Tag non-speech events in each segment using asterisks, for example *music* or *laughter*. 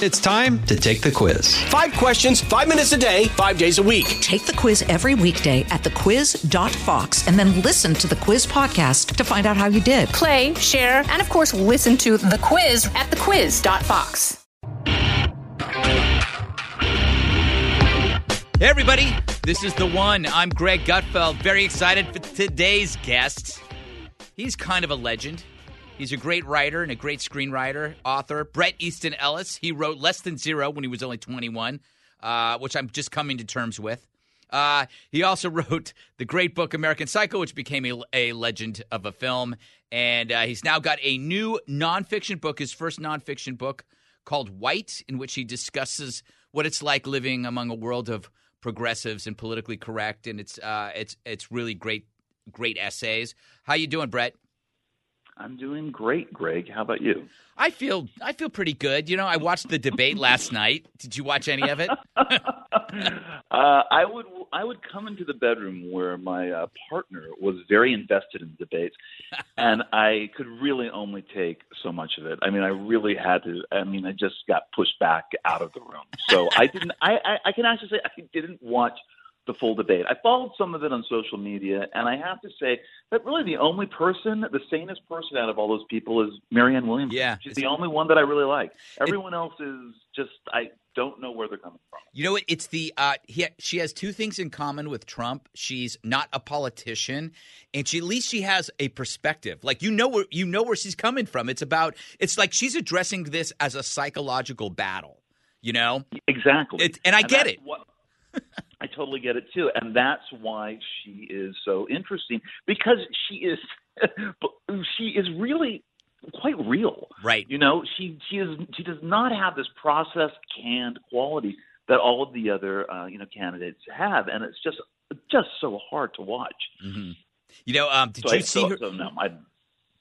It's time to take the quiz. Five questions, five minutes a day, five days a week. Take the quiz every weekday at thequiz.fox and then listen to the quiz podcast to find out how you did. Play, share, and of course, listen to the quiz at thequiz.fox. Hey, everybody. This is the one. I'm Greg Gutfeld. Very excited for today's guest. He's kind of a legend. He's a great writer and a great screenwriter, author. Bret Easton Ellis. He wrote Less Than Zero when he was only 21, uh, which I'm just coming to terms with. Uh, he also *laughs* wrote the great book American Psycho, which became a, a legend of a film. And uh, he's now got a new nonfiction book, his first nonfiction book called White, in which he discusses what it's like living among a world of progressives and politically correct. And it's uh, it's it's really great great essays. How you doing, Bret? I'm doing great, Greg. How about you? I feel I feel pretty good. You know, I watched the debate *laughs* last night. Did you watch any of it? *laughs* uh, I would I would come into the bedroom where my uh, partner was very invested in the debates, *laughs* and I could really only take so much of it. I mean, I really had to. I mean, I just got pushed back out of the room. So I didn't. I I, I can actually say I didn't watch the full debate. I followed some of it on social media, and I have to say that really the only person, the sanest person out of all those people is Marianne Williamson. Yeah, she's the only one that I really like. Everyone it, else is just I don't know where they're coming from. You know what? It's the uh, he, she has two things in common with Trump. She's not a politician, and she at least she has a perspective. Like you know where you know where she's coming from. It's about it's like she's addressing this as a psychological battle. You know exactly, it, and I and get it. What, *laughs* I totally get it too, and that's why she is so interesting because she is *laughs* she is really quite real. Right. You know, she she is she does not have this processed canned quality that all of the other uh, you know candidates have, and it's just just so hard to watch. Mm-hmm. You know, um, did so you I, see so, her? So no, I,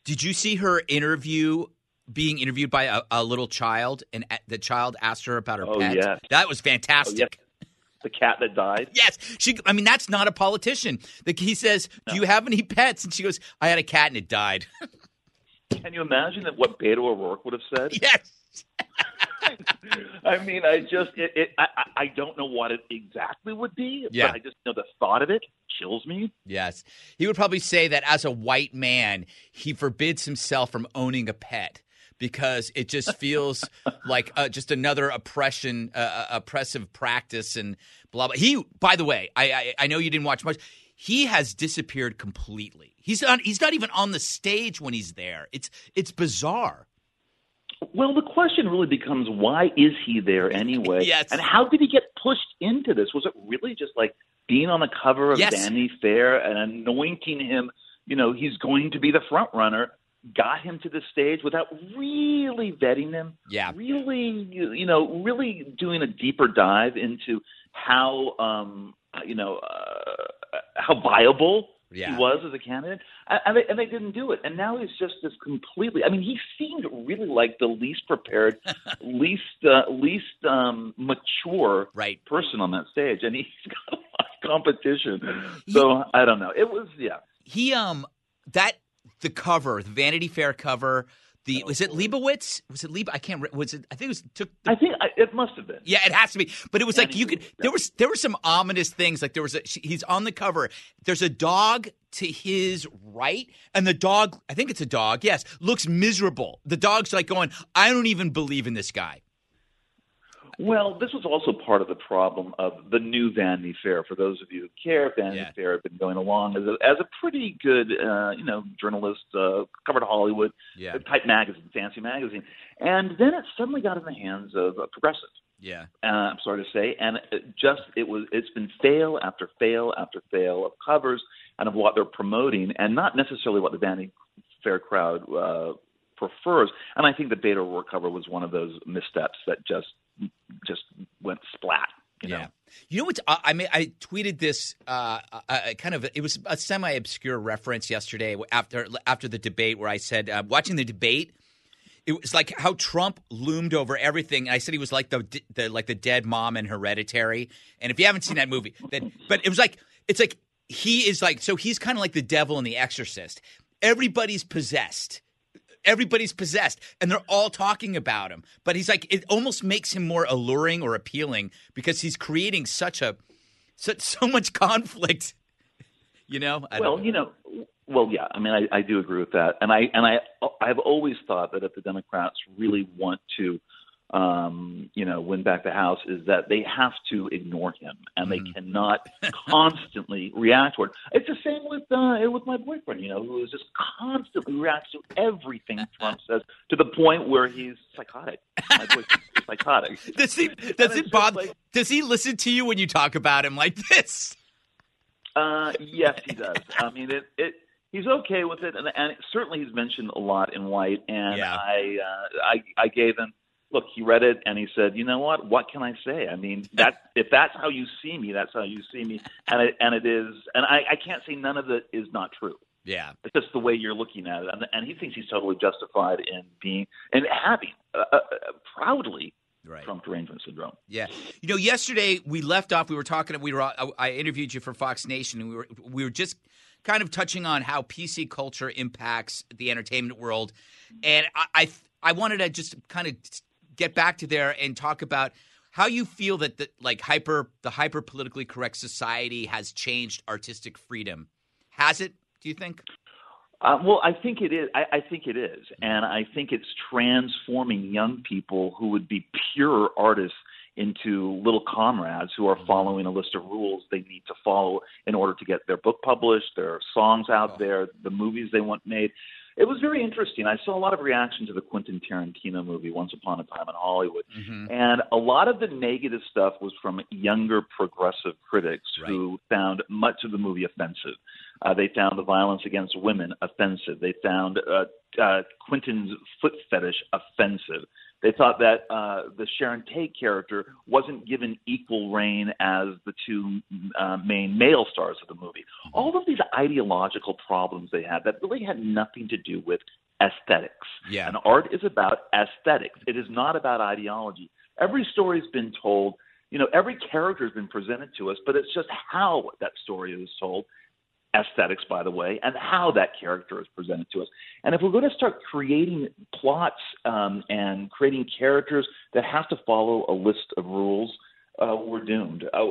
did you see her interview? Being interviewed by a, a little child, and the child asked her about her oh, pet. Yeah. That was fantastic. Oh, yeah the cat that died? Yes. She I mean that's not a politician. The, he says, no. "Do you have any pets?" and she goes, "I had a cat and it died." *laughs* Can you imagine that what Beto O'Rourke would have said? *laughs* Yes. *laughs* I mean, I just it, it I I don't know what it exactly would be, yeah. but I just know the thought of it chills me. Yes. He would probably say that as a white man, he forbids himself from owning a pet because it just feels *laughs* like uh, just another oppression, uh, uh, oppressive practice, and blah blah. He, by the way, I, I, I know you didn't watch much. He has disappeared completely. He's not. He's not even on the stage when he's there. It's it's bizarre. Well, the question really becomes why is he there anyway? *laughs* yes. And how did he get pushed into this? Was it really just like being on the cover of yes. Vanity Fair and anointing him? You know, he's going to be the front runner got him to the stage without really vetting him. Yeah. Really, you know, really doing a deeper dive into how, um, you know, uh, how viable yeah. he was as a candidate, and they, and they didn't do it. And now he's just this completely. I mean, he seemed really like the least prepared, *laughs* least uh, least um, mature right. person on that stage, and he's got a lot of competition. So I don't know. It was yeah. He um that the cover, the Vanity Fair cover. The was it Leibovitz? Was it Leib? I can't. Was it? I think it was took. The, I think I, it must have been. Yeah, it has to be. But it was like you could. There was there were some ominous things. Like there was a. He's on the cover. There's a dog to his right, and the dog. I think it's a dog. Yes, looks miserable. The dog's like going. I don't even believe in this guy. Well, this was also part of the problem of the new Vanity Fair. For those of you who care, Vanity Yeah. Fair had been going along as a, as a pretty good, uh, you know, journalist, uh, covered Hollywood Yeah. type magazine, fancy magazine, and then it suddenly got in the hands of uh, progressive. Yeah. Uh, I'm sorry to say, and it just it was it's been fail after fail after fail of covers and of what they're promoting, and not necessarily what the Vanity Fair crowd uh, prefers. And I think the Beto O'Rourke was one of those missteps that just just went splat. You know? Yeah. You know what? I, I mean, I tweeted this uh, uh, kind of. It was a semi obscure reference yesterday after after the debate where I said, uh, watching the debate, it was like how Trump loomed over everything. I said he was like the, the like the dead mom in Hereditary. And if you haven't seen that movie, that but it was like it's like he is like so he's kind of like the devil in The Exorcist. Everybody's possessed everybody's possessed and they're all talking about him. But he's like, it almost makes him more alluring or appealing because he's creating such a, such, *laughs* so much conflict. You know? I well, don't- you know, well, yeah. I mean, I, I do agree with that, and I and I I've always thought that if the Democrats really want to, um, you know, win back the House, is that they have to ignore him, and they cannot *laughs* constantly react toward. It's the same with uh, with my boyfriend, you know, who is just constantly reacts to everything *laughs* Trump says to the point where he's psychotic. My boyfriend is psychotic. *laughs* Does he? Does it bother? like- does he listen to you when you talk about him like this? Uh, yes, he does. I mean, it, it. He's okay with it, and, and certainly he's mentioned a lot in White. And Yeah. I, uh, I, I gave him. Look, he read it and he said, "You know what? What can I say? I mean, *laughs* that if that's how you see me, that's how you see me, and it, and it is. And I, I can't say none of it is not true. Yeah. It's just the way you're looking at it, and, and he thinks he's totally justified in being and having uh, uh, proudly Right. Trump derangement syndrome. Yeah. You know, yesterday we left off. We were talking. We were. I- I interviewed you for Fox Nation, and we were. We were just kind of touching on how PC culture impacts the entertainment world, and I. I, I wanted to just kind of get back to there and talk about how you feel that the like hyper the hyper politically correct society has changed artistic freedom. Has it? Do you think? Uh, well, I think it is. I, I think it is, and I think it's transforming young people who would be pure artists into little comrades who are following a list of rules they need to follow in order to get their book published, their songs out there, the movies they want made. It was very interesting. I saw a lot of reaction to the Quentin Tarantino movie Once Upon a Time in Hollywood, and a lot of the negative stuff was from younger progressive critics who found much of the movie offensive. Uh, they found the violence against women offensive. They found uh, uh, Quentin's foot fetish offensive. They thought that uh, the Sharon Tate character wasn't given equal reign as the two uh, main male stars of the movie. All of these ideological problems they had that really had nothing to do with aesthetics. Yeah. And art is about aesthetics. It is not about ideology. Every story's been told, you know, every character has been presented to us, but it's just how that story is told aesthetics, by the way, and how that character is presented to us. And if we're going to start creating plots um, and creating characters that have to follow a list of rules, uh, we're doomed. Uh,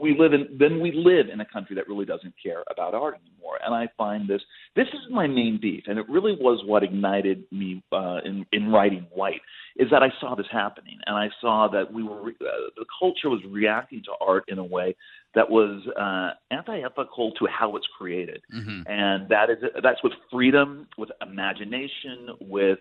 we live in then we live in a country that really doesn't care about art anymore. And I find this this is my main beef, and it really was what ignited me uh, in in writing White is that I saw this happening, and I saw that we were re- uh, the culture was reacting to art in a way that was uh, anti-ethical to how it's created, and that is that's with freedom, with imagination, with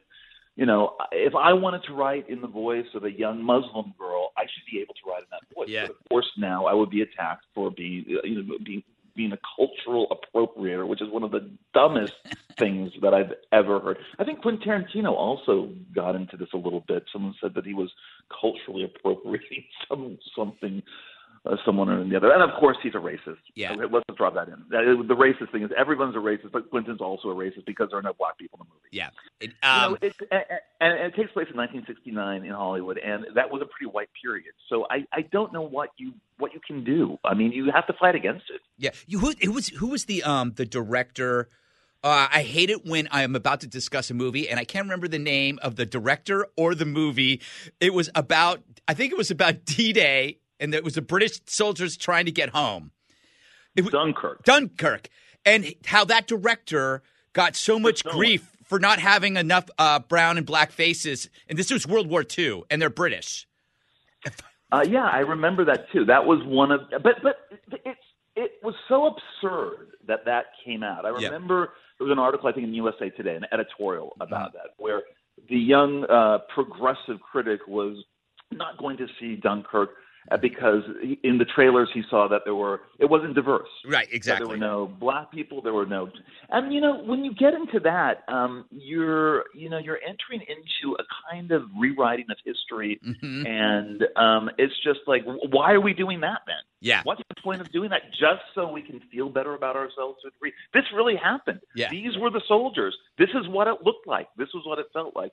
you know, if I wanted to write in the voice of a young Muslim girl, I should be able to write in that voice. Yeah. But of course, now I would be attacked for being, you know, being being a cultural appropriator, which is one of the dumbest *laughs* things that I've ever heard. I think Quentin Tarantino also got into this a little bit. Someone said that he was culturally appropriating *laughs* some something. Uh, someone or the other, and of course he's a racist. Yeah. Let's just drop that in. That, the racist thing is everyone's a racist, but Quentin's also a racist because there are no black people in the movie. Yeah. It, You um, know, it, and, and it takes place in 1969 in Hollywood, and that was a pretty white period. So I, I don't know what you what you can do. I mean, you have to fight against it. Yeah, you who, who was who was the um the director? Uh, I hate it when I am about to discuss a movie and I can't remember the name of the director or the movie. It was about I think it was about *laughs* D Day and it was the British soldiers trying to get home. It was Dunkirk. Dunkirk, and how that director got so much grief for not having enough uh, brown and black faces. And this was World War II, and they're British. *laughs* Uh, yeah, I remember that too. That was one of, but but it's it was so absurd that that came out. I remember there was an article I think in USA Today, an editorial Mm-hmm. about that, where the young uh, progressive critic was not going to see Dunkirk because he, in the trailers he saw that there were it wasn't diverse. Right, exactly. There were no black people. There were no, and you know when you get into that, um, you're you know you're entering into a kind of rewriting of history, Mhm. and um, it's just like, why are we doing that then? Yeah. What's the point of doing that? Just so we can feel better about ourselves to a degree. This really happened. Yeah. These were the soldiers. This is what it looked like. This was what it felt like.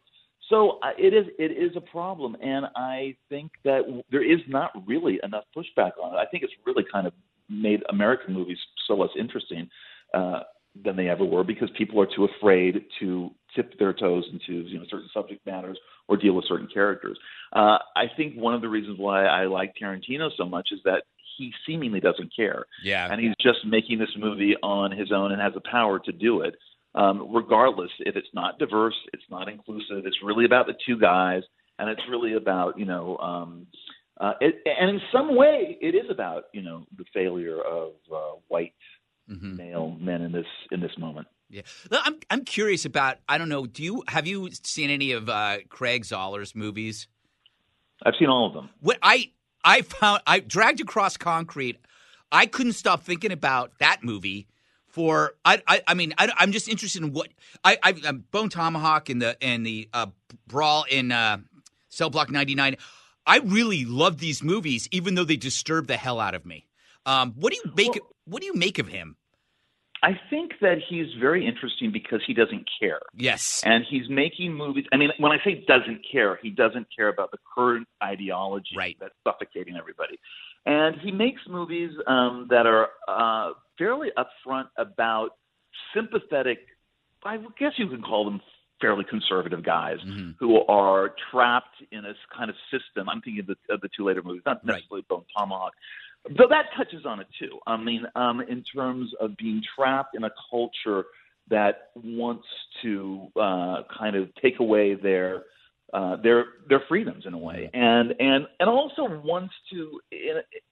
So uh, it is it is a problem, and I think that w- there is not really enough pushback on it. I think it's really kind of made American movies so less interesting uh, than they ever were because people are too afraid to tip their toes into you know certain subject matters or deal with certain characters. Uh, I think one of the reasons why I like Tarantino so much is that he seemingly doesn't care. Yeah. And he's just making this movie on his own and has the power to do it. Um, regardless if it's not diverse, it's not inclusive. It's really about the two guys, and it's really about you know, um, uh, it, and in some way, it is about you know the failure of uh, white Mhm. male men in this in this moment. Yeah, I'm I'm curious about. I don't know. Do you have you seen any of uh, Craig Zahler's movies? I've seen all of them. What I I found I dragged across concrete. I couldn't stop thinking about that movie. For I I, I mean I, I'm just interested in what I I um, Bone Tomahawk and the and the uh, brawl in uh, Cell Block 99. I really love these movies, even though they disturb the hell out of me. Um, what do you make? what do you make of him? I think that he's very interesting because he doesn't care. Yes, And he's making movies. I mean, when I say doesn't care, he doesn't care about the current ideology Right. that's suffocating everybody. And he makes movies um, that are uh, fairly upfront about sympathetic, I guess you can call them fairly conservative guys Mm-hmm. who are trapped in a kind of system. I'm thinking of the, of the two later movies, not Right. necessarily Bone Tomahawk, though that touches on it too. I mean, um, in terms of being trapped in a culture that wants to uh, kind of take away their uh, their their freedoms in a way, and and and also wants to.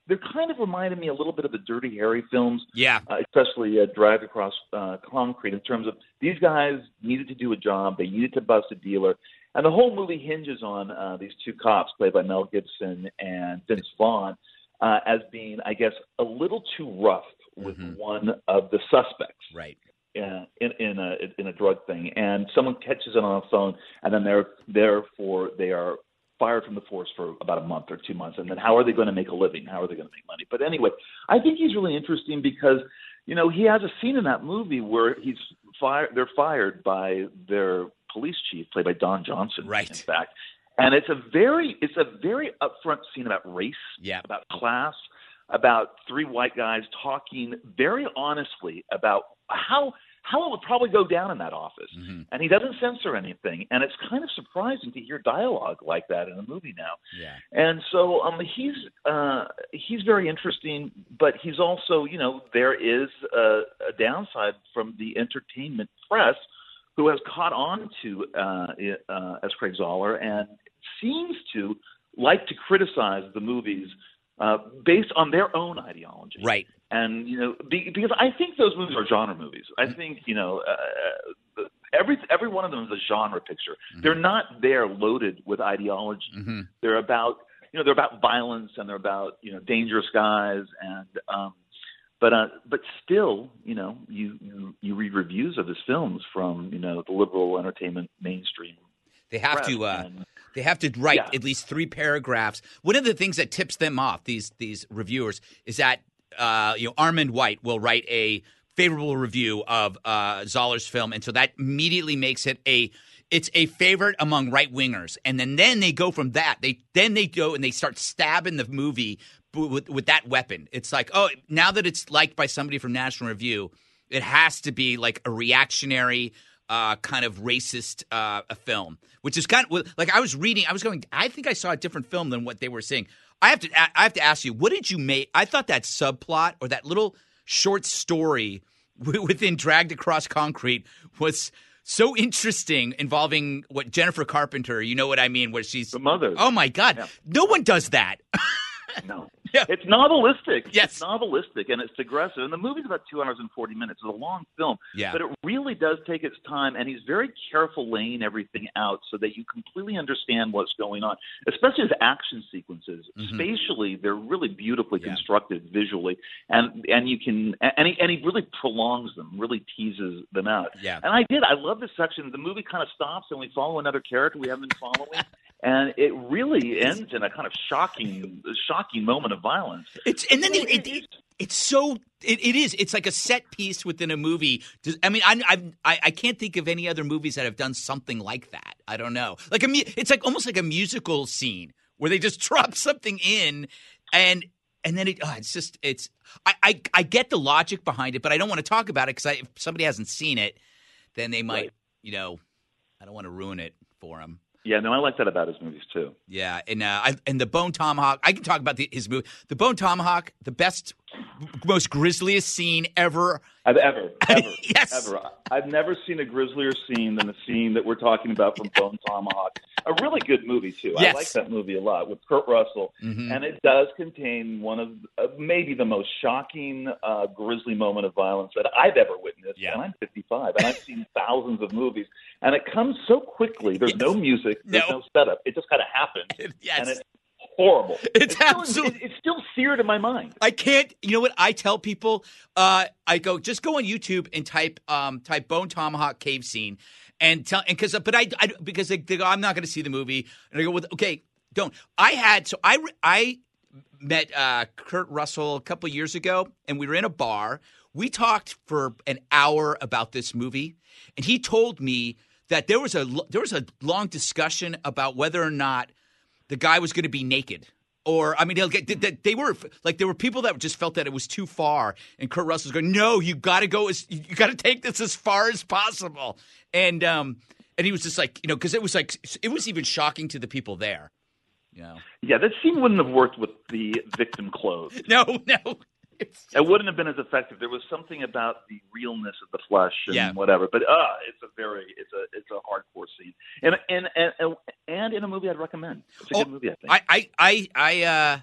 They're kind of reminding me a little bit of the Dirty Harry films, yeah, uh, especially uh, Drive Across uh, Concrete, in terms of these guys needed to do a job, they needed to bust a dealer, and the whole movie hinges on uh, these two cops played by Mel Gibson and Vince Vaughn uh, as being, I guess, a little too rough with Mhm. one of the suspects right. In in a in a drug thing, and someone catches it on a phone, and then they're therefore they are fired from the force for about a month or two months, and then how are they going to make a living? How are they going to make money? But anyway, I think he's really interesting because you know he has a scene in that movie where he's fired. They're fired by their police chief, played by Don Johnson, Right. In fact, and it's a very it's a very upfront scene about race, Yeah. about class, about three white guys talking very honestly about how how it would probably go down in that office. Mhm. And he doesn't censor anything, and it's kind of surprising to hear dialogue like that in a movie now. Yeah. And so um, he's uh, he's very interesting, but he's also you know there is a, a downside from the entertainment press who has caught on to uh, uh, as Craig Zahler and seems to like to criticize the movies uh, based on their own ideology. Right. And you know, be, because I think those movies are genre movies. I think you know, uh, every every one of them is a genre picture. They're not there loaded with ideology. hmm They're about you know they're about violence and they're about you know dangerous guys and um, but uh, but still you know you, you you read reviews of his films from you know the liberal entertainment mainstream. They have to. Uh, and- They have to write Yeah. at least three paragraphs. One of the things that tips them off these these reviewers is that uh, you know Armond White will write a favorable review of uh, Zahler's film, and so that immediately makes it a it's a favorite among right wingers. And then then they go from that. They then they go and they start stabbing the movie with with that weapon. It's like oh now that it's liked by somebody from National Review, it has to be like a reactionary uh, kind of racist uh, film, which is kind of like I was reading. I was going. I think I saw a different film than what they were saying. I have to. I have to ask you, what did you make? I thought that subplot or that little short story *laughs* within Dragged Across Concrete was so interesting, involving what Jennifer Carpenter. You know what I mean? Where she's The mother. Oh my God! Yeah. No one does that. *laughs* No. *laughs* Yeah. It's novelistic. Yes. It's novelistic and it's aggressive. And the movie's about two hours and 40 minutes. It's a long film. Yeah. But it really does take its time, and he's very careful laying everything out so that you completely understand what's going on, especially his action sequences. Mhm. Spatially, they're really beautifully Yeah. constructed visually, and and you can and he, and he really prolongs them, really teases them out. Yeah. And I did. I love this section. The movie kind of stops, and we follow another character we haven't been following. *laughs* And it really ends in a kind of shocking, shocking moment of violence. It's and then it, it it, is- so it, it is it's like a set piece within a movie. I mean, I, I I can't think of any other movies that have done something like that. I don't know, like a it's like almost like a musical scene where they just *laughs* drop something in and. And then it, oh, it's just, it's, I, I, I get the logic behind it, but I don't want to talk about it because if somebody hasn't seen it, then they might, Right. you know, I don't want to ruin it for him. Yeah, no, I like that about his movies too. Yeah, and uh, I, and the Bone Tomahawk. I can talk about the, his movie, the Bone Tomahawk, the best, most grisliest scene ever. I've ever, *laughs* ever, Yes. ever. I've never seen a grislier scene than the scene that we're talking about from Bone Tomahawk. A really good movie too. Yes. I like that movie a lot with Kurt Russell, Mhm. and it does contain one of uh, maybe the most shocking, uh, grisly moment of violence that I've ever witnessed. Yeah. And I'm 55, and I've seen *laughs* thousands of movies, and it comes so quickly. There's no music, there's No. no, setup. It just kind of happens, *laughs* Yes. and it's horrible. *laughs* It's still, absolute- it- it's still seared in my mind. I can't. You know what? I tell people. Uh, I go just go on YouTube and type um, type Bone Tomahawk cave scene, and tell and because but I, I because they, they go I'm not going to see the movie, and I go with okay don't. I had so I I met uh, Kurt Russell a couple years ago, and we were in a bar. We talked for an hour about this movie, and he told me that there was a there was a long discussion about whether or not the guy was going to be naked. Or I mean, they'll get, they, they were like there were people that just felt that it was too far, and Kurt Russell's going, "No, you got to go as you got to take this as far as possible." And um, and he was just like, you know, because it was like it was even shocking to the people there. You know, Yeah, that scene wouldn't have worked with the victim clothes. *laughs* no, no, It wouldn't have been as effective. There was something about the realness of the flesh and Yeah. whatever. But uh, it's a very it's a it's a hardcore scene, and and and and in a movie I'd recommend. It's a Oh, good movie, I think. I, I, I, uh,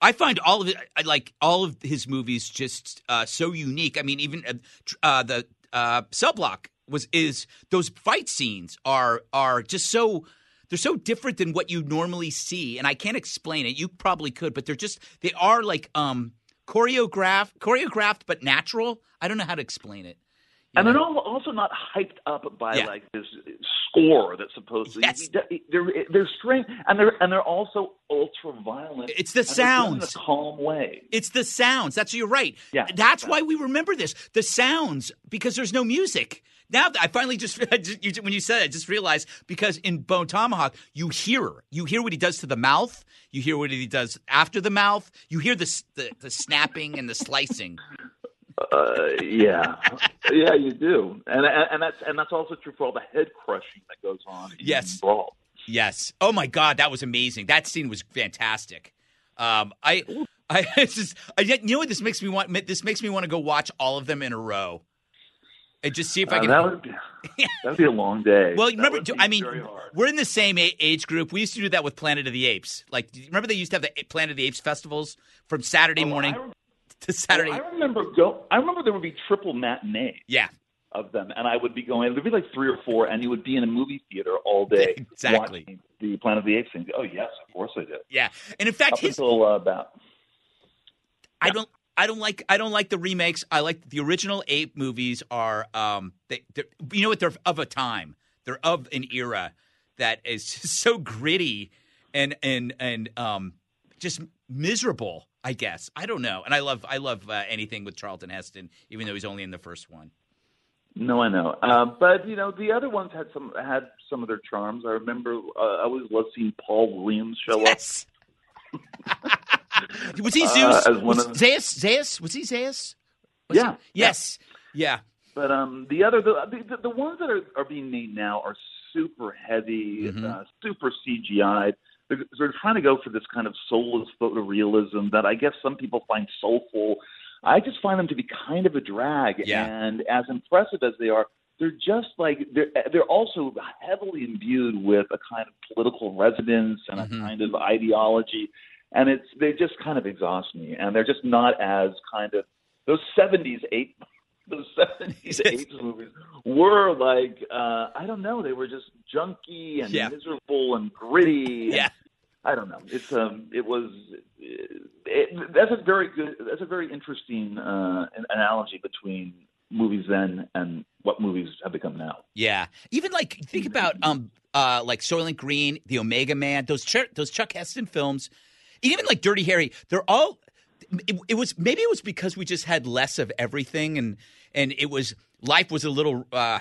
I find all of it, I like all of his movies just uh, so unique. I mean, even uh, uh, the uh, Cell Block was is those fight scenes are are just so they're so different than what you normally see, and I can't explain it. You probably could, but they're just they are like um choreographed, choreographed but natural. I don't know how to explain it. You and know? they're also not hyped up by Yeah. like this score that's supposed to. Yes. They're they're strange, and they're and they're also ultra violent. It's the and in sounds. a calm way. It's the sounds. That's you're right. Yeah. That's why we remember this. The sounds because there's no music. Now I finally just, *laughs* just you, when you said it, I just realized because in Bone Tomahawk you hear you hear what he does to the mouth. You hear what he does after the mouth. You hear the the, the snapping and the slicing. Uh, yeah, yeah, you do, and, and and that's and that's also true for all the head crushing that goes on. Yes. Brawl. Yes. Oh my God, that was amazing. That scene was fantastic. Um, I, I *laughs* it's just, I, you know what this makes me want? This makes me want to go watch all of them in a row, and just see if I Uh, can. that would be, *laughs* that'd be a long day. Well, That remember, would do- be I mean, we're in the same age group. We used to do that with Planet of the Apes. Like, do you remember they used to have the Planet of the Apes festivals from Saturday Oh, morning I rem- to Saturday? I remember go. I remember there would be triple matinee yeah, of them, and I would be going. There'd be like three or four, and you would be in a movie theater all day *laughs* Exactly. the Planet of the Apes thing. Oh yes, of course I did. yeah. And in fact, Up his until uh, about I don't. I don't like I don't like the remakes. I like the original ape movies are um they you know what they're of a time. They're of an era that is *laughs* just so gritty and and and um just miserable, I guess. I don't know. And I love I love uh, anything with Charlton Heston even though he's only in the first one. No, I know, uh, but you know the other ones had some had some of their charms. I remember uh, I always loved seeing Paul Williams show up. *laughs* Was he Uh, Zeus? one was of- Zeus? Zeus? Was he Zeus? Was Yeah, he- Yes. Yeah. But um, the other the, the the ones that are, are being made now are super heavy, Mhm. uh, super CGI. They're, they're trying to go for this kind of soulless photorealism that I guess some people find soulful. I just find them to be kind of a drag. Yeah. And as impressive as they are, they're just like they're they're also heavily imbued with a kind of political resonance and Mhm. a kind of ideology. And it's they just kind of exhaust me, and they're just not as kind of those '70s eight *laughs* those seventies, *laughs* eighties movies were like uh I don't know, they were just junky and Yeah. miserable and gritty. and *laughs* Yeah. I don't know. It's um, it was. It, that's a very good. That's a very interesting uh, analogy between movies then and what movies have become now. Yeah. Even like think about um uh like Soylent Green, The Omega Man, those Chuck, those Chuck Heston films, even like Dirty Harry. They're all. It, it was maybe it was because we just had less of everything and and it was life was a little uh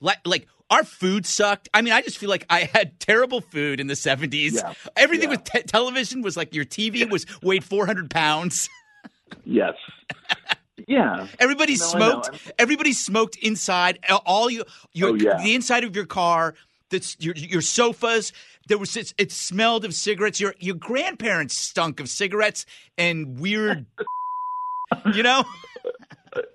like like our food sucked. I mean, I just feel like I had *laughs* terrible food in the seventies. Yeah. Everything Yeah. with te- television was like your TV was weighed four hundred pounds. *laughs* Yes. yeah. Everybody No, smoked. Everybody smoked inside. All you, your, Oh, yeah. the inside of your car. The, your your sofas. There was this, it smelled of cigarettes. Your your grandparents stunk of cigarettes and weird. *laughs* you know.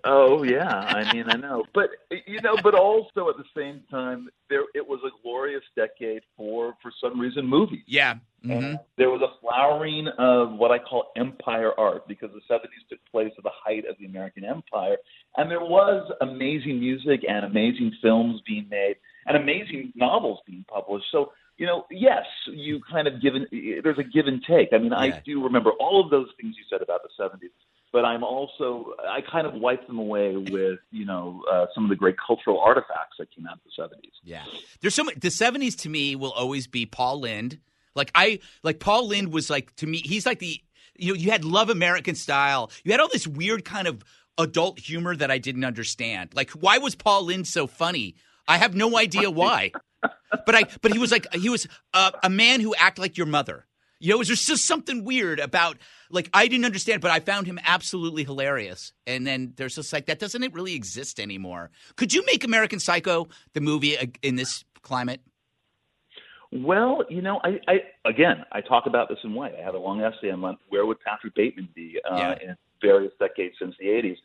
Oh yeah, I mean I know, but you know, but also at the same time, there it was a glorious decade for for some reason movies. Yeah. hmm And there was a flowering of what I call empire art because the 70s took place at the height of the American empire. And there was amazing music and amazing films being made and amazing novels being published. So, you know, yes, you kind of given, there's a give and take. I mean, Yeah. I do remember all of those things you said about the 70s. But I'm also, I kind of wipe them away with, you know, uh, some of the great cultural artifacts that came out of the 70s. Yeah. There's so many, the 70s to me will always be Paul Lynde. Like I like Paul Lynde was like to me he's like the you know you had Love American Style. You had all this weird kind of adult humor that I didn't understand. Like why was Paul Lynde so funny? I have no idea why. but I but he was like he was a, a man who acted like your mother. You know, it was just something weird about like I didn't understand, but I found him absolutely hilarious. And then there's just like that doesn't it really exist anymore? Could you make American Psycho the movie uh, in this climate? Well, you know, I, I again, I talk about this in White. I have a long essay on where would Patrick Bateman be uh, Yeah. in various decades since the '80s,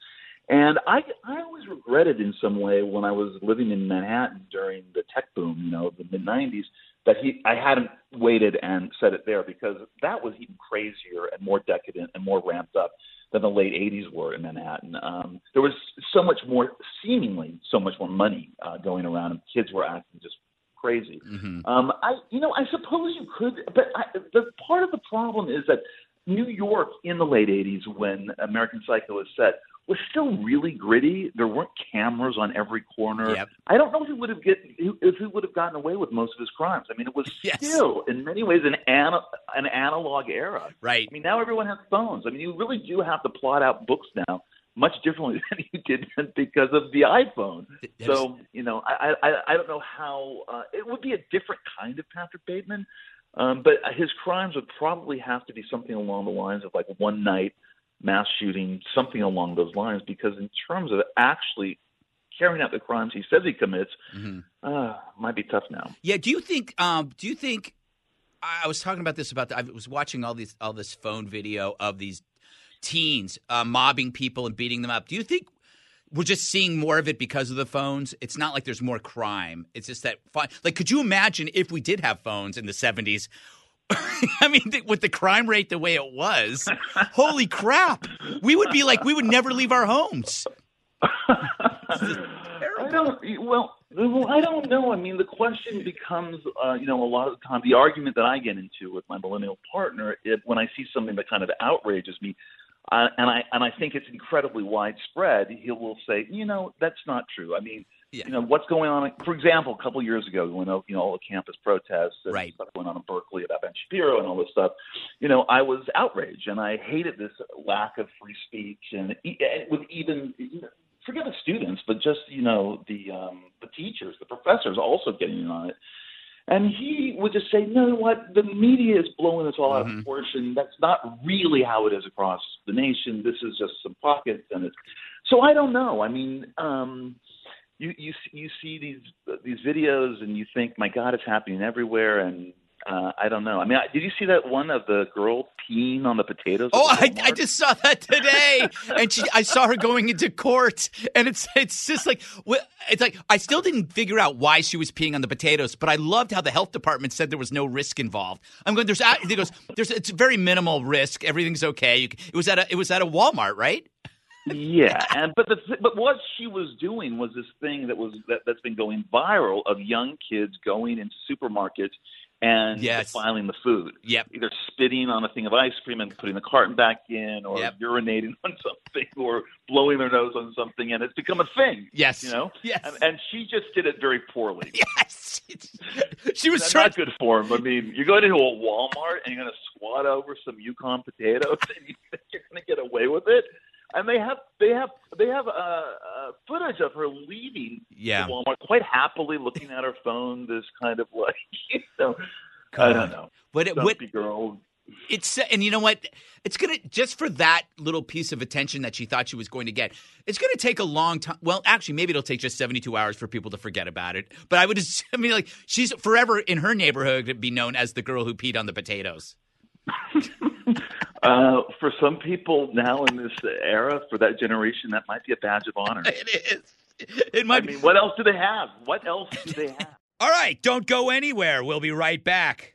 and I, I always regretted in some way when I was living in Manhattan during the tech boom, you know, the mid '90s, that he, I hadn't waited and said it there because that was even crazier and more decadent and more ramped up than the late '80s were in Manhattan. Um, there was so much more, seemingly so much more money uh, going around, and kids were acting just crazy. Mm-hmm. Um, I, you know, I suppose you could, but I, the part of the problem is that New York in the late '80s, when American Psycho was set, was still really gritty. There weren't cameras on every corner. Yep. I don't know who would have get who, if he would have gotten away with most of his crimes. I mean, it was *laughs* Yes. still in many ways an ana, an analog era. Right. I mean, now everyone has phones. I mean, you really do have to plot out books now much differently *laughs* than you did because of the iPhone. So you know, I I I don't know how uh, it would be a different kind of Patrick Bateman, um, but his crimes would probably have to be something along the lines of like one night mass shooting, something along those lines. Because in terms of actually carrying out the crimes he says he commits, Mhm. uh, might be tough now. Yeah. Do you think? Um, do you think? I was talking about this about. The, I was watching all these all this phone video of these teens uh, mobbing people and beating them up. Do you think we're just seeing more of it because of the phones? It's not like there's more crime. It's just that like, could you imagine if we did have phones in the seventies? *laughs* I mean, th- with the crime rate the way it was, holy crap, we would be like we would never leave our homes. *laughs* I don't. Well, I don't know. I mean, the question becomes, uh, you know, a lot of the time, the argument that I get into with my millennial partner, when I see something that kind of outrages me, uh, and I and I think it's incredibly widespread, he will say, you know, that's not true. I mean, Yeah. you know, what's going on? For example, a couple of years ago, when you know all the campus protests and Right. stuff going on in Berkeley about Ben Shapiro and all this stuff, you know, I was outraged and I hated this lack of free speech and e- and with even you know, forget the students, but just you know the um, the teachers, the professors also getting in on it. And he would just say, "No, what? The media is blowing this all out of Mhm. proportion. That's not really how it is across the nation. This is just some pockets." And it's so I don't know. I mean, um, you you you see these these videos and you think, "My God, it's happening everywhere." And uh, I don't know. I mean, I, did you see that one of the girl peeing on the potatoes? Oh, I, I just saw that today, *laughs* and she, I saw her going into court, and it's it's just like it's like I still didn't figure out why she was peeing on the potatoes, but I loved how the health department said there was no risk involved. I'm going there's it goes there's it's very minimal risk, everything's okay. It was at a it was at a Walmart, right? Yeah, and but the but what she was doing was this thing that was that, that's been going viral of young kids going into supermarkets and Yes. defiling the food. Yep. Either spitting on a thing of ice cream and putting the carton back in, or Yep. urinating *laughs* on something, or blowing their nose on something, and it's become a thing. Yes. You know. Yes. And, and she just did it very poorly. *laughs* Yes, she was trying. not good form. I mean, you're going into a Walmart and you're going to squat over some Yukon potatoes, *laughs* and you think you're going to get away with it. And they have they have they have uh, uh, footage of her leaving Yeah. Walmart quite happily, looking at her phone. This kind of like, *laughs* you know, I don't know, But it, what girl. It's and you know what? It's gonna just for that little piece of attention that she thought she was going to get. It's gonna take a long time. Well, actually, maybe it'll take just seventy two hours for people to forget about it. But I would, just, *laughs* I mean, like she's forever in her neighborhood to be known as the girl who peed on the potatoes. *laughs* uh, for some people now in this era, for that generation, that might be a badge of honor. *laughs* It is. It might I mean, what else do they have? What else do they *laughs* have? All right, don't go anywhere. We'll be right back.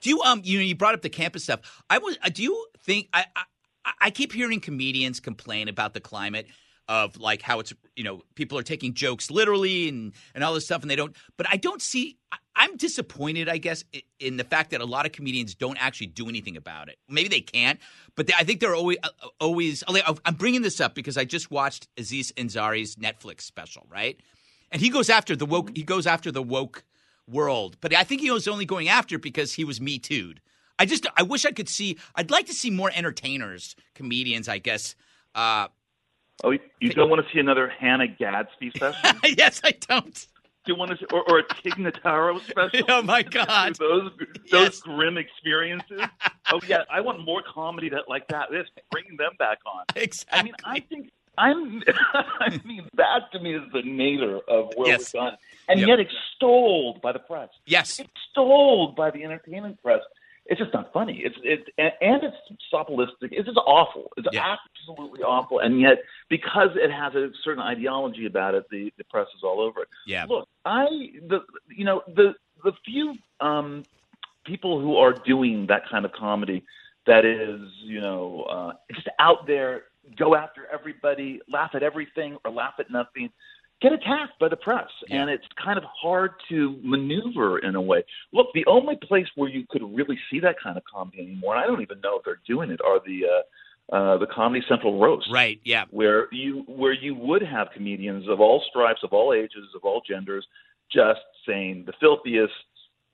Do you um you know you brought up the campus stuff? I was. Uh, do you think I, I I keep hearing comedians complain about the climate of like how it's you know people are taking jokes literally and and all this stuff and they don't. But I don't see. I, I'm disappointed, I guess, in the fact that a lot of comedians don't actually do anything about it. Maybe they can't, but they, I think they're always uh, always. I'm bringing this up because I just watched Aziz Ansari's Netflix special, right? And he goes after the woke. He goes after the woke world. But I think he was only going after because he was me too'd. I just I wish I could see. I'd like to see more entertainers, comedians, I guess. Uh, oh, you don't want to see another Hannah Gadsby *laughs* special? yes, I don't. Do you want to see, or, or a Tig Notaro special? *laughs* oh my *laughs* God, those those yes. grim experiences. oh yeah, I want more comedy that like that. This bringing them back on. Exactly. I mean, I think I'm. *laughs* I mean, that to me is the nadir of where yes. we've gone, and Yep. yet extolled by the press. yes, Extolled by the entertainment press. It's just not funny. It's it and it's sopulistic. It's just awful. It's Yeah. absolutely awful. And yet, because it has a certain ideology about it, the the press is all over it. yeah, Look, I the you know the the few um, people who are doing that kind of comedy that is you know uh, just out there, go after everybody, laugh at everything or laugh at nothing, get attacked by the press, Yeah. and it's kind of hard to maneuver in a way. Look, the only place where you could really see that kind of comedy anymore, and I don't even know if they're doing it, are the uh, uh, the Comedy Central roast right, yeah, where you where you would have comedians of all stripes, of all ages, of all genders, just saying the filthiest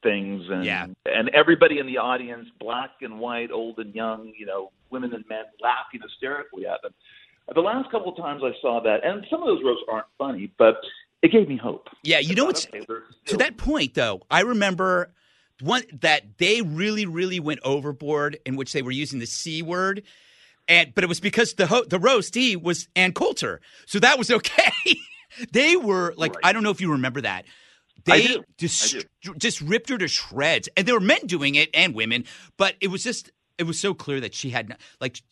things, and Yeah. and everybody in the audience, black and white, old and young, you know, women and men, laughing hysterically at them. The last couple of times I saw that, and some of those roasts aren't funny, but it gave me hope. yeah. You I know what's okay, to that point though? I remember one that they really, really went overboard in which they were using the c word. And but it was because the ho- the roastee was Ann Coulter, so that was okay. *laughs* they were like, Right. I don't know if you remember that. They just just ripped her to shreds, and there were men doing it and women, but it was just it was so clear that she had not, like.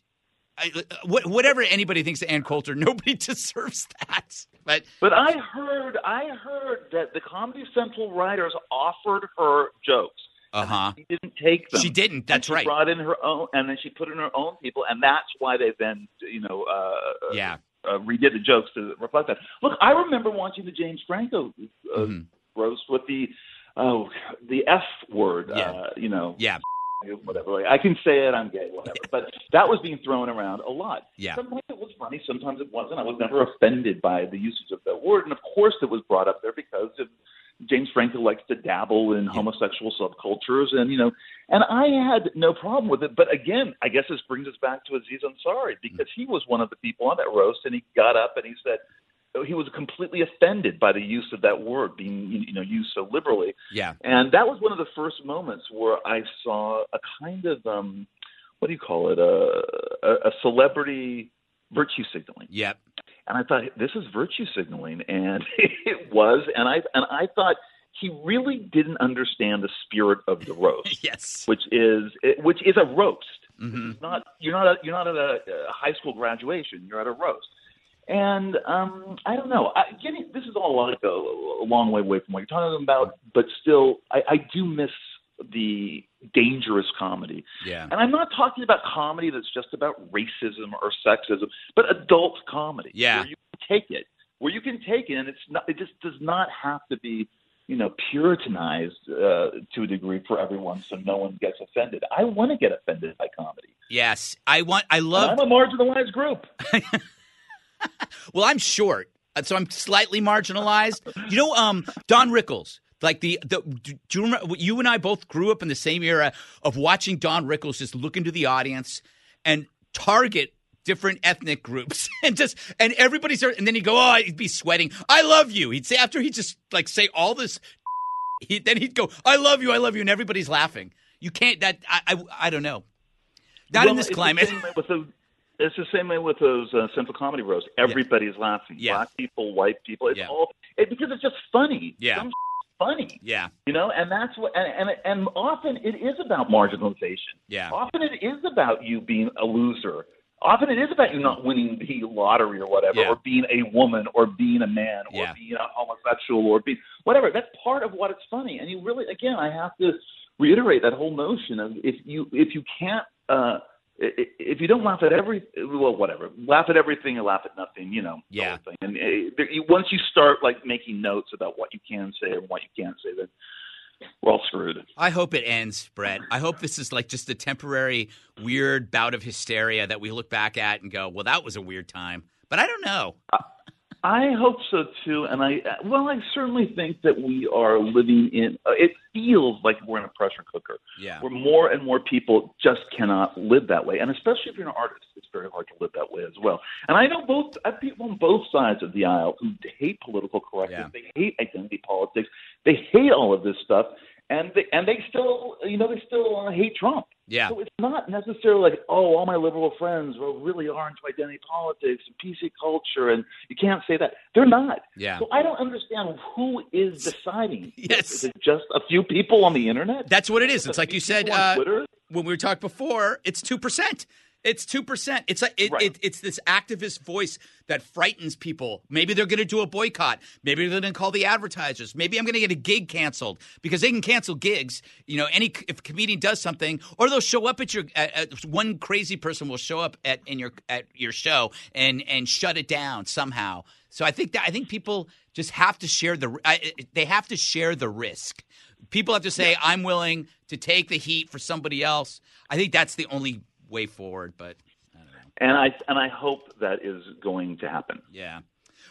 I, whatever anybody thinks of Ann Coulter, *laughs* nobody deserves that. But But I heard, I heard that the Comedy Central writers offered her jokes. uh huh, She didn't take them. she didn't. That's she right. Brought in her own, and then she put in her own people, and that's why they then, you know, uh, Yeah, uh, redid the jokes to reflect that. Look, I remember watching the James Franco uh, Mhm. Roast with the oh the F word. Yeah. Uh, you know, yeah, whatever. I can say it. I'm gay. Whatever. But that was being thrown around a lot. Yeah. Sometimes it was funny. Sometimes it wasn't. I was never offended by the usage of that word, and of course it was brought up there because of James Franco likes to dabble in homosexual subcultures, and you know, and I had no problem with it. But again, I guess this brings us back to Aziz Ansari because he was one of the people on that roast, and he got up and he said he was completely offended by the use of that word being you know used so liberally. yeah, And that was one of the first moments where I saw a kind of um, what do you call it? A, a, a celebrity virtue signaling. yeah. And I thought this is virtue signaling, and *laughs* it was. And I and I thought he really didn't understand the spirit of the roast, *laughs* Yes. which is which is a roast. hmm It's not you're not a, you're not at a, a high school graduation. You're at a roast. And um, I don't know. I, getting this is all like a, a long way away from what you're talking about, but still, I, I do miss the dangerous comedy. Yeah. And I'm not talking about comedy that's just about racism or sexism, but adult comedy. Yeah. Where you can take it, where you can take it, and it's not. It just does not have to be you know, puritanized uh, to a degree for everyone, so no one gets offended. I want to get offended by comedy. Yes, I want. I And love. I'm a marginalized group. *laughs* Well, I'm short, uh, so I'm slightly marginalized. You know, um, Don Rickles. Like the, the do you remember you and I both grew up in the same era of watching Don Rickles just look into the audience and target different ethnic groups *laughs* and just and everybody's there and then he'd go oh he'd be sweating I love you he'd say after he'd just like say all this *laughs* he then he'd go I love you I love you and everybody's laughing you can't that I I, I don't know not in this the climate same with the- it's the same way with those uh, Central Comedy roasts. Everybody's laughing. Yeah. Black people, white people. It's Yeah. all it, because it's just funny. Yeah. Some funny. yeah You know, and that's what, and, and and often it is about marginalization. Yeah. Often it is about you being a loser. Often it is about you not winning the lottery or whatever, Yeah. or being a woman, or being a man, or Yeah. being a homosexual, or being whatever. That's part of what it's funny. And you really, again, I have to reiterate that whole notion of if you if you can't. uh if you don't laugh at every well whatever laugh at everything and laugh at nothing you know Yeah. thing. and uh, there- once you start like making notes about what you can say and what you can't say then we're all screwed I hope it ends, Bret. I hope this is like just a temporary weird bout of hysteria that we look back at and go, well, that was a weird time. But I don't know. I hope so too, and I well, I certainly think that we are living in. Uh, it feels like we're in a pressure cooker, Yeah. where more and more people just cannot live that way, and especially if you're an artist, it's very hard to live that way as well. And I know both. I have people on both sides of the aisle who hate political correctness, Yeah. they hate identity politics, they hate all of this stuff, and they and they still, you know, they still uh, hate Trump. Yeah. So it's not necessarily like, oh, all my liberal friends well, really are into identity politics and PC culture, and you can't say that. They're not. Yeah. So I don't understand who is deciding. *laughs* Yes. Is it just a few people on the internet? That's what it is. It's like you said uh, when we were talking before, it's 2%. It's 2%. It's like it, Right. it, it's this activist voice that frightens people. Maybe they're going to do a boycott. Maybe they're going to call the advertisers. Maybe I'm going to get a gig canceled because they can cancel gigs. You know, any if a comedian does something, or they'll show up at your at, at- one crazy person will show up at in your at your show and and shut it down somehow. So I think that I think people just have to share the I, they have to share the risk. People have to say I'm willing to take the heat for somebody else. I think that's the only way forward. But And I and I hope that is going to happen. yeah.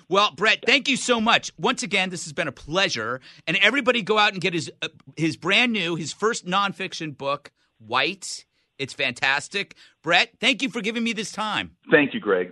Well, Bret, thank you so much. Once again, this has been a pleasure. And everybody go out and get his uh, his brand new, his first nonfiction book, White. It's fantastic. Bret, thank you for giving me this time. Thank you, Greg.